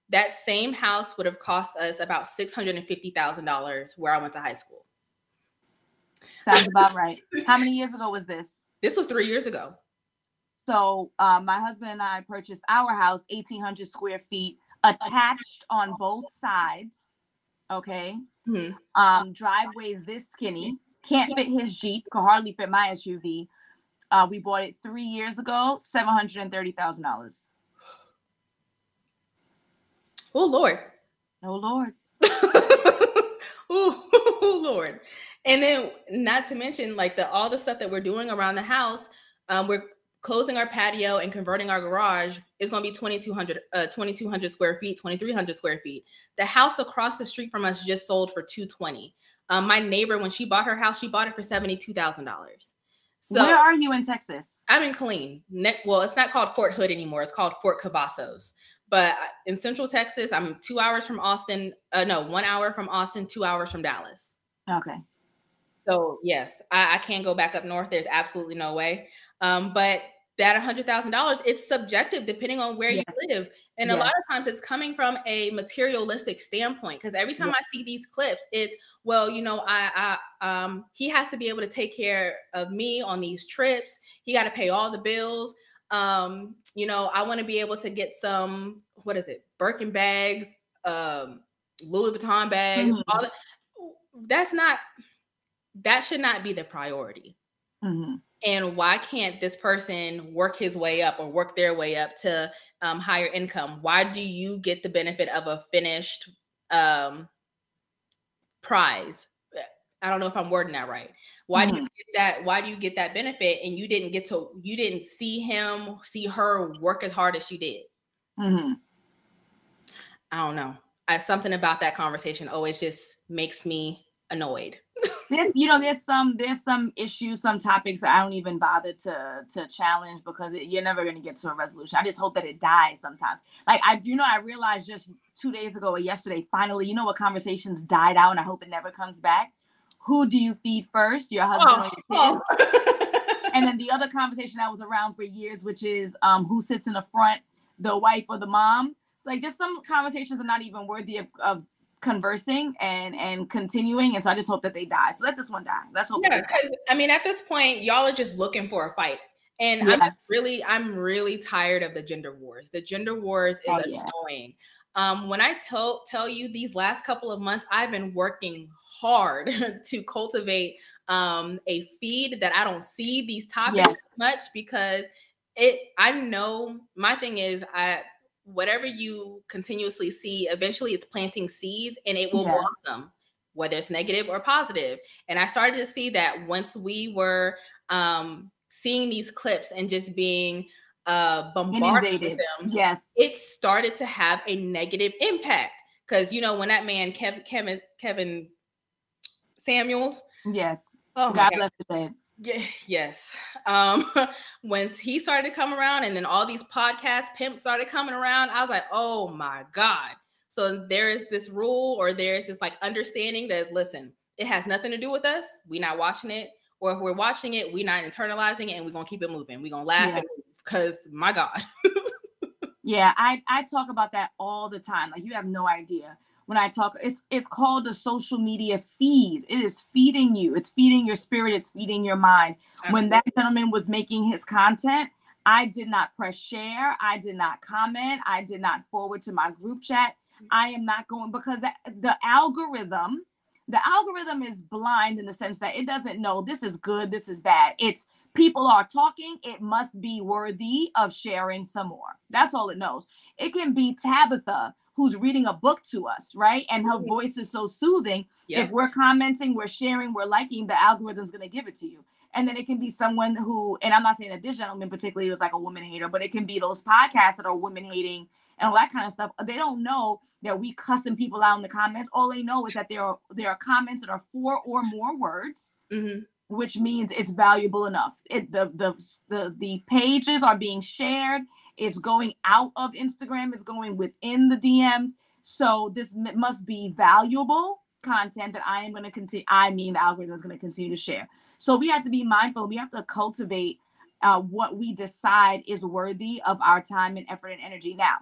that same house would have cost us about $650,000 where I went to high school. Sounds about right. How many years ago was this? [laughs] This was three years ago. So uh, my husband and I purchased our house, 1,800 square feet, attached on both sides. Okay. Mm-hmm. Um, driveway this skinny, can't fit his Jeep, could hardly fit my SUV. Uh, we bought it three years ago, seven hundred and thirty thousand dollars. Oh Lord. Oh Lord. [laughs] oh, [laughs] Lord. And then not to mention like the all the stuff that we're doing around the house. Um, we're closing our patio and converting our garage is going to be 2200 uh, 2200 square feet 2300 square feet the house across the street from us just sold for 220 um, my neighbor when she bought her house she bought it for $72000 so where are you in texas? I'm in killeen. Ne- well it's not called fort hood anymore. It's called fort cavazos. But in central texas i'm two hours from austin uh, no one hour from austin two hours from dallas. Okay. So yes, I, I, can't go back up north. There's absolutely no way. Um, but that hundred thousand dollars, it's subjective depending on where yes. you live. And yes. a lot of times it's coming from a materialistic standpoint. Because every time yes. I see these clips, it's well, you know, I, I um he has to be able to take care of me on these trips. He got to pay all the bills. Um, you know, I want to be able to get some, what is it, Birkin bags um, Louis Vuitton bag, mm-hmm. all that. That's not that should not be the priority. Mm-hmm. And why can't this person work his way up or work their way up to um, higher income? Why do you get the benefit of a finished um, prize? I don't know if I'm wording that right. Why mm-hmm. do you mm-hmm. get that? Why do you get that benefit and you didn't get to? You didn't see him, see her work as hard as she did. Mm-hmm. I don't know. I, something about that conversation always just makes me annoyed. [laughs] this, you know, there's some there's some issues, some topics that I don't even bother to to challenge because it, you're never going to get to a resolution. I just hope that it dies sometimes. Like I, you know, I realized just two days ago or yesterday, finally, you know, what conversations died out, and I hope it never comes back. Who do you feed first, your husband oh, or your kids? Oh. and then the other conversation i was around for years, which is um, who sits in the front, the wife or the mom like just some conversations are not even worthy of, of conversing and and continuing and so i just hope that they die so let this one die let's hope yeah because i mean at this point y'all are just looking for a fight and yeah. i'm really i'm really tired of the gender wars the gender wars is oh, annoying yeah. um when i tell tell you these last couple of months i've been working hard [laughs] to cultivate um a feed that i don't see these topics yes. much because it i know my thing is i whatever you continuously see, eventually it's planting seeds and it will yes. blossom, whether it's negative or positive. And I started to see that once we were um, seeing these clips and just being uh, bombarded with them, yes, it started to have a negative impact. Because you know when that man Kevin Kevin Kevin Samuels, yes, oh God bless the yeah, [laughs] yes. Um, [laughs] once he started to come around, and then all these podcast pimps started coming around, I was like, oh my God. So there is this rule, or there's this like understanding that listen, it has nothing to do with us. We're not watching it, or if we're watching it, we're not internalizing it, and we're gonna keep it moving. We're gonna laugh because my God. [laughs] yeah, I I talk about that all the time. Like you have no idea when I talk. It's it's called the social media feed. It is feeding you. It's feeding your spirit. It's feeding your mind. Absolutely. When that gentleman was making his content, I did not press share. I did not comment. I did not forward to my group chat. Mm-hmm. I am not going because the algorithm, the algorithm is blind in the sense that it doesn't know this is good, this is bad. It's people are talking, it must be worthy of sharing some more. That's all it knows. It can be Tabitha who's reading a book to us, right? And her voice is so soothing. If we're commenting, we're sharing, we're liking, the algorithm's going to give it to you. And then it can be someone who, and I'm not saying that this gentleman particularly was like a woman hater, but it can be those podcasts that are women hating and all that kind of stuff. They don't know that we cussing people out in the comments. All they know is that there are there are comments that are four or more words, mm-hmm. Which means it's valuable enough. It the the the the pages are being shared it's going out of Instagram, it's going within the DMs. So this m- must be valuable content that I am going to continue. I mean, the algorithm is going to continue to share. So we have to be mindful. We have to cultivate uh, what we decide is worthy of our time and effort and energy. Now,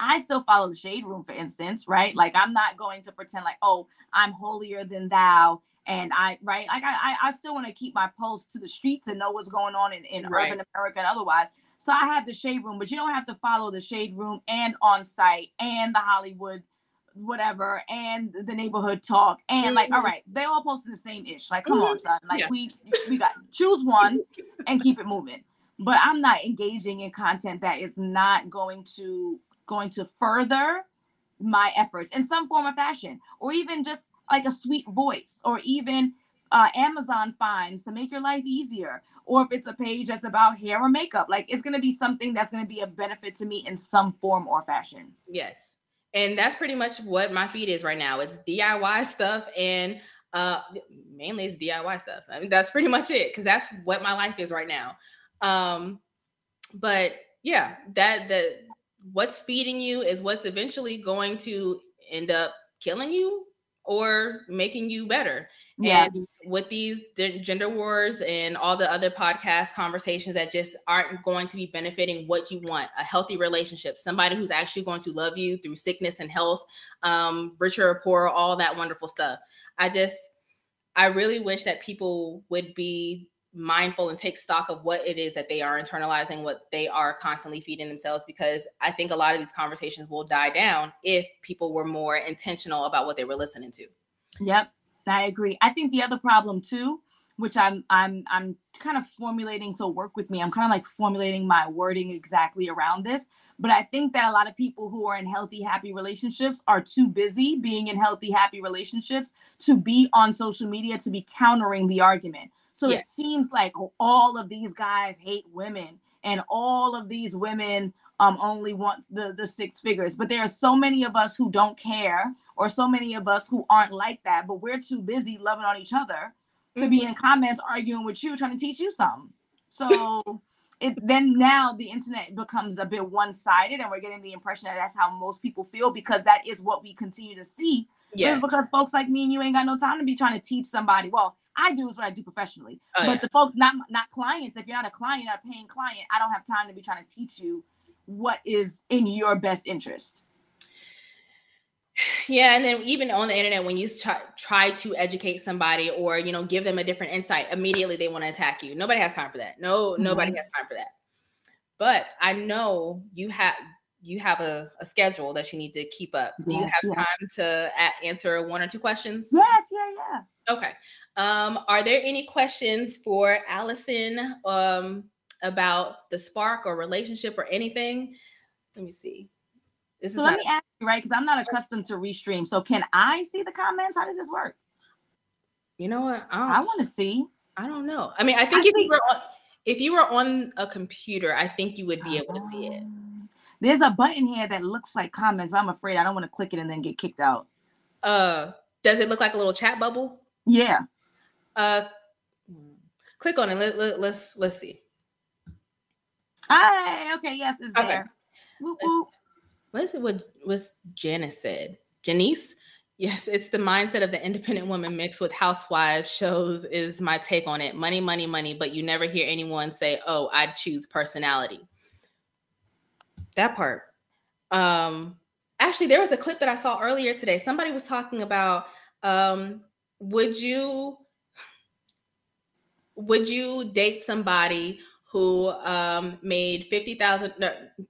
I still follow the shade room, for instance, right? Like I'm not going to pretend like, oh, I'm holier than thou. And I, right, like I, I still want to keep my pulse to the streets and know what's going on in, in right. urban America and otherwise. So I have the shade room, but you don't have to follow the shade room and on site and the Hollywood whatever and the neighborhood talk and mm-hmm. like all right they all posting the same ish like come mm-hmm. on son like yeah. we we got choose one and keep it moving but i'm not engaging in content that is not going to going to further my efforts in some form or fashion or even just like a sweet voice or even uh, amazon finds to make your life easier or if it's a page that's about hair or makeup. Like it's going to be something that's going to be a benefit to me in some form or fashion. Yes. And that's pretty much what my feed is right now. It's DIY stuff and uh mainly it's DIY stuff. I mean that's pretty much it cuz that's what my life is right now. Um but yeah, that the what's feeding you is what's eventually going to end up killing you or making you better. Yeah. And with these gender wars and all the other podcast conversations that just aren't going to be benefiting what you want a healthy relationship, somebody who's actually going to love you through sickness and health, um, richer or poorer, all that wonderful stuff. I just, I really wish that people would be mindful and take stock of what it is that they are internalizing, what they are constantly feeding themselves, because I think a lot of these conversations will die down if people were more intentional about what they were listening to. Yep, I agree. I think the other problem too, which I'm I'm I'm kind of formulating, so work with me. I'm kind of like formulating my wording exactly around this. But I think that a lot of people who are in healthy, happy relationships are too busy being in healthy, happy relationships to be on social media to be countering the argument. So yes. it seems like all of these guys hate women and all of these women um, only want the, the six figures. But there are so many of us who don't care or so many of us who aren't like that, but we're too busy loving on each other to mm-hmm. be in comments arguing with you, trying to teach you something. So it then now the internet becomes a bit one-sided and we're getting the impression that that's how most people feel because that is what we continue to see. Yeah. because folks like me and you ain't got no time to be trying to teach somebody. Well, I do is what I do professionally. Oh, but yeah. the folks, not not clients. If you're not a client, you're not a paying client, I don't have time to be trying to teach you what is in your best interest. [sighs] Yeah, and then even on the internet, when you try, try to educate somebody or you know give them a different insight, immediately they want to attack you. Nobody has time for that. No, mm-hmm. nobody has time for that. But I know you have you have a, a schedule that you need to keep up. Do yes, you have yeah. time to answer one or two questions? Yes, yeah, yeah. Okay. Um, are there any questions for Alison um, about the spark or relationship or anything? Let me see. This so let me ask you, right? Because I'm not accustomed to restream. So can I see the comments? How does this work? You know what? I, I want to see. I don't know. I mean, I think I if think... you were on, if you were on a computer, I think you would be able to see it. Um, there's a button here that looks like comments, but I'm afraid I don't want to click it and then get kicked out. Uh, does it look like a little chat bubble? Yeah. Uh, click on it. Let, let, let's let's see. Hi. Okay. Yes, it's okay. there. Whoop, whoop. Let's see what was Janice said. Janice. Yes, it's the mindset of the independent woman mixed with housewives shows is my take on it. Money, money, money, but you never hear anyone say, "Oh, I'd choose personality." That part. Um actually there was a clip that I saw earlier today. Somebody was talking about um would you would you date somebody who um, made fifty thousand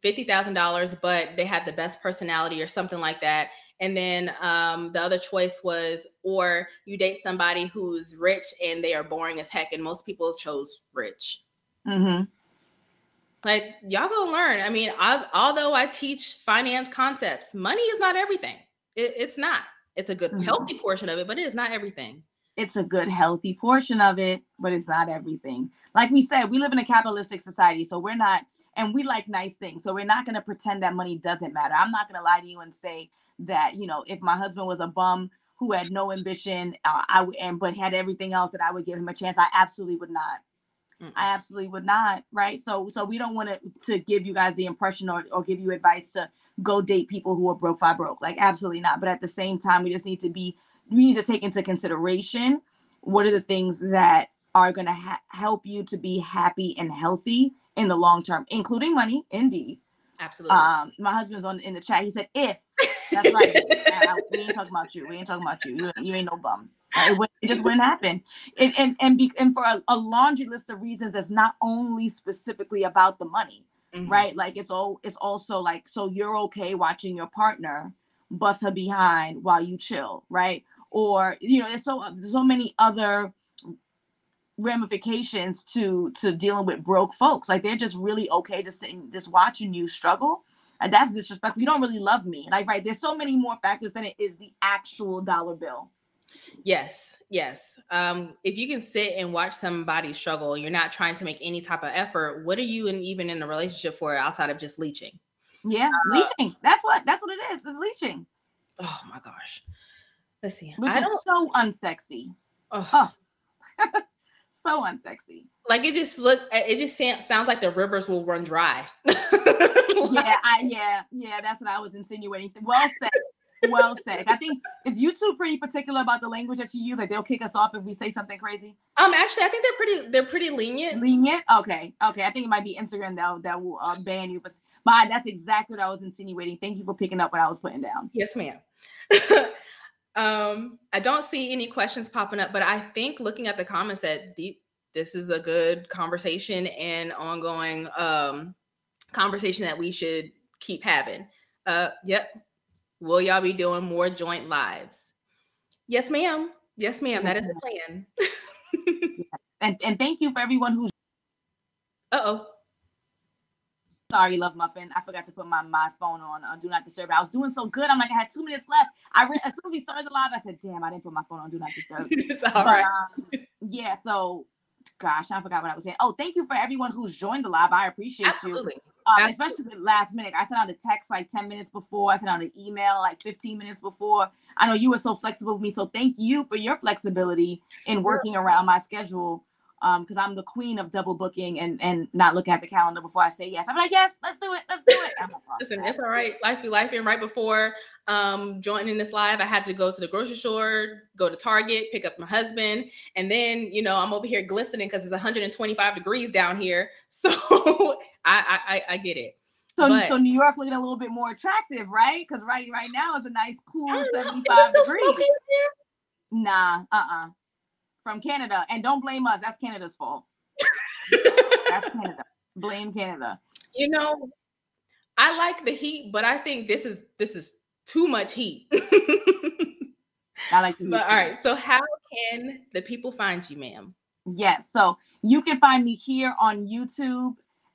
fifty thousand dollars, but they had the best personality or something like that? And then um, the other choice was, or you date somebody who's rich and they are boring as heck, and most people chose rich. Mm-hmm. Like y'all gonna learn. I mean, I, although I teach finance concepts, money is not everything. It, it's not. It's a good, mm-hmm. healthy portion of it, but it is not everything. It's a good, healthy portion of it, but it's not everything. Like we said, we live in a capitalistic society, so we're not, and we like nice things. So we're not going to pretend that money doesn't matter. I'm not going to lie to you and say that, you know, if my husband was a bum who had no ambition, uh, I would, and but had everything else, that I would give him a chance. I absolutely would not. Mm-mm. I absolutely would not, right? So, so we don't want to to give you guys the impression or, or give you advice to go date people who are broke, five broke. Like, absolutely not. But at the same time, we just need to be, we need to take into consideration what are the things that are going to ha- help you to be happy and healthy in the long term, including money, indeed. Absolutely. Um, my husband's on in the chat. He said, "If that's right, [laughs] we ain't talking about you. We ain't talking about you. You, you ain't no bum. It, it, just wouldn't [laughs] happen. And and and, be, and for a, a laundry list of reasons that's not only specifically about the money mm-hmm. right? Like it's all it's also like so you're okay watching your partner bust her behind while you chill, right? Or you know, there's so there's so many other ramifications to to dealing with broke folks. Like they're just really okay to sitting just watching you struggle. And that's disrespectful. You don't really love me. Like, right, there's so many more factors than it is the actual dollar bill. Yes, yes. Um, if you can sit and watch somebody struggle, you're not trying to make any type of effort. What are you in, even in a relationship for outside of just leeching? Yeah, uh, leeching. That's what that's what it is. It's leeching. Oh my gosh. Let's see. Which I is so unsexy. Oh. [laughs] so unsexy. Like it just look. It just sounds like the rivers will run dry. [laughs] yeah, I, yeah, yeah. That's what I was insinuating. Well said well said. I think is YouTube pretty particular about the language that you use. Like they'll kick us off if we say something crazy. Um, actually, I think they're pretty. They're pretty lenient. Lenient. Okay. Okay. I think it might be Instagram that that will uh, ban you. But, but that's exactly what I was insinuating. Thank you for picking up what I was putting down. Yes, ma'am. [laughs] um, I don't see any questions popping up, but I think looking at the comments that the this is a good conversation and ongoing um, conversation that we should keep having. Uh, yep. Will y'all be doing more joint lives? Yes, ma'am. Yes, ma'am. That is the plan. [laughs] and and thank you for everyone who's. Uh oh. Sorry, love muffin. I forgot to put my, my phone on uh, do not disturb. I was doing so good. I'm like, I had two minutes left. I re- as soon as we started the live, I said, "Damn, I didn't put my phone on do not disturb." [laughs] it's all but, right. um, yeah. So, gosh, I forgot what I was saying. Oh, thank you for everyone who's joined the live. I appreciate Absolutely. you. Um, especially the last minute. I sent out a text like 10 minutes before. I sent out an email like 15 minutes before. I know you were so flexible with me. So thank you for your flexibility in working around my schedule. Um, because I'm the queen of double booking and and not looking at the calendar before I say yes. I'm like, yes, let's do it, let's do it. "Oh, Listen, crap." it's all right. Life be life. And right before um joining this live, I had to go to the grocery store, go to Target, pick up my husband, and then you know I'm over here glistening because it's 125 degrees down here. [laughs] So I, I I I get it. So, But- so New York looking a little bit more attractive, right? Because right right now is a nice cool I don't know. Is it 75 still degrees. smoky in here? Nah, uh-uh. From Canada. And don't blame us. That's Canada's fault. [laughs] That's Canada. Blame Canada. you know, I like the heat, but I think this is this is too much heat. [laughs] I like to but all right, so how can the people find you, ma'am? Yes. So you can find me here on YouTube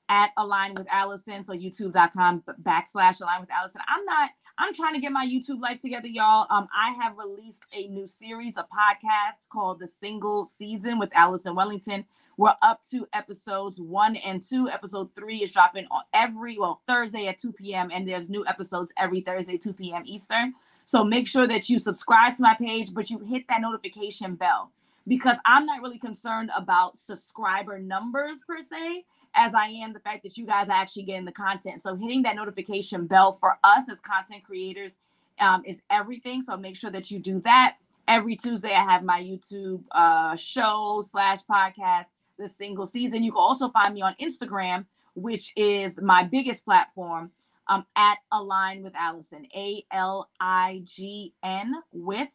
at Align with Alison. So youtube.com backslash Align with Alison. I'm not, I'm trying to get my YouTube life together, y'all. Um, I have released a new series, a podcast called The Single Season with Alison Wellington. We're up to episodes one and two. Episode three is dropping on every, well, Thursday at 2 p.m. And there's new episodes every Thursday, 2 p.m. Eastern. So make sure that you subscribe to my page, but you hit that notification bell because I'm not really concerned about subscriber numbers per se, as I am the fact that you guys are actually getting the content. So hitting that notification bell for us as content creators um, is everything. So make sure that you do that. Every Tuesday, I have my YouTube uh, show slash podcast, The Single Season. You can also find me on Instagram, which is my biggest platform, um, at Align with Alison, A L I G N with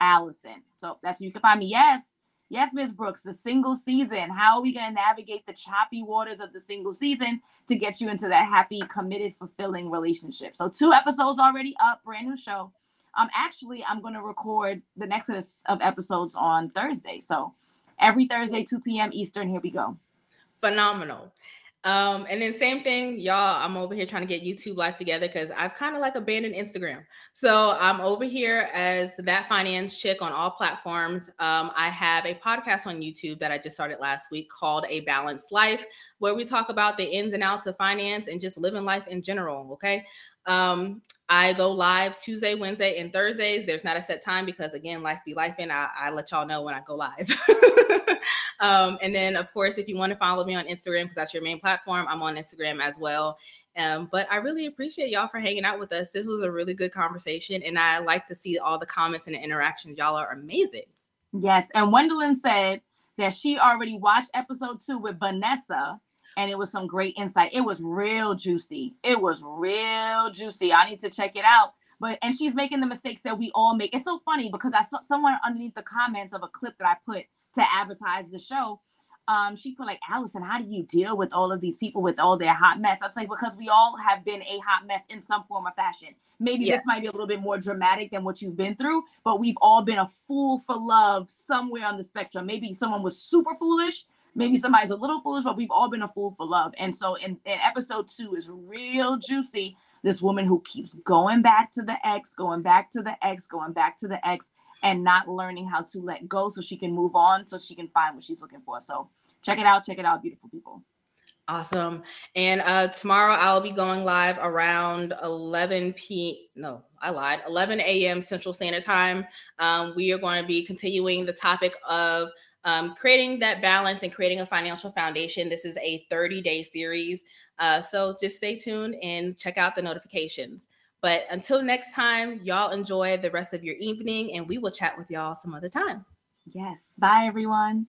Alison. So that's where you can find me. Yes, yes, Miss Brooks, the single season. How are we going to navigate the choppy waters of the single season to get you into that happy, committed, fulfilling relationship? So two episodes already up, brand new show. Um, actually, I'm going to record the next of episodes on Thursday. So every Thursday, 2 p.m. Eastern. Here we go. phenomenal. Um, and then same thing, y'all. I'm over here trying to get YouTube live together because I've kind of like abandoned Instagram. So I'm over here as that finance chick on all platforms. Um, I have a podcast on YouTube that I just started last week called A Balanced Life, where we talk about the ins and outs of finance and just living life in general. Okay. Um, I go live Tuesday, Wednesday, and Thursdays. There's not a set time because again, life be life, and I, I let y'all know when I go live. [laughs] um, and then, of course, if you want to follow me on Instagram, because that's your main platform, I'm on Instagram as well. Um, but I really appreciate y'all for hanging out with us. This was a really good conversation, and I like to see all the comments and the interactions. Y'all are amazing. Yes. And Wendelin said that she already watched episode two with Vanessa and it was some great insight. It was real juicy. It was real juicy. I need to check it out. But and she's making the mistakes that we all make. It's so funny because I saw someone underneath the comments of a clip that I put to advertise the show. Um, she put like, Alison, how do you deal with all of these people with all their hot mess? I'm saying because we all have been a hot mess in some form or fashion. Maybe Yes. this might be a little bit more dramatic than what you've been through, but we've all been a fool for love somewhere on the spectrum. Maybe someone was super foolish, maybe somebody's a little foolish, but we've all been a fool for love. And so in, in episode two is real juicy. This woman who keeps going back to the ex, going back to the ex, going back to the ex, and not learning how to let go so she can move on, so she can find what she's looking for. So check it out, check it out, beautiful people. Awesome. And uh, tomorrow I'll be going live around 11 p. No, I lied. 11 a.m. Central Standard Time. Um, we are going to be continuing the topic of um, creating that balance and creating a financial foundation. This is a 30 day series. Uh, so just stay tuned and check out the notifications. But until next time, y'all enjoy the rest of your evening and we will chat with y'all some other time. Yes. Bye, everyone.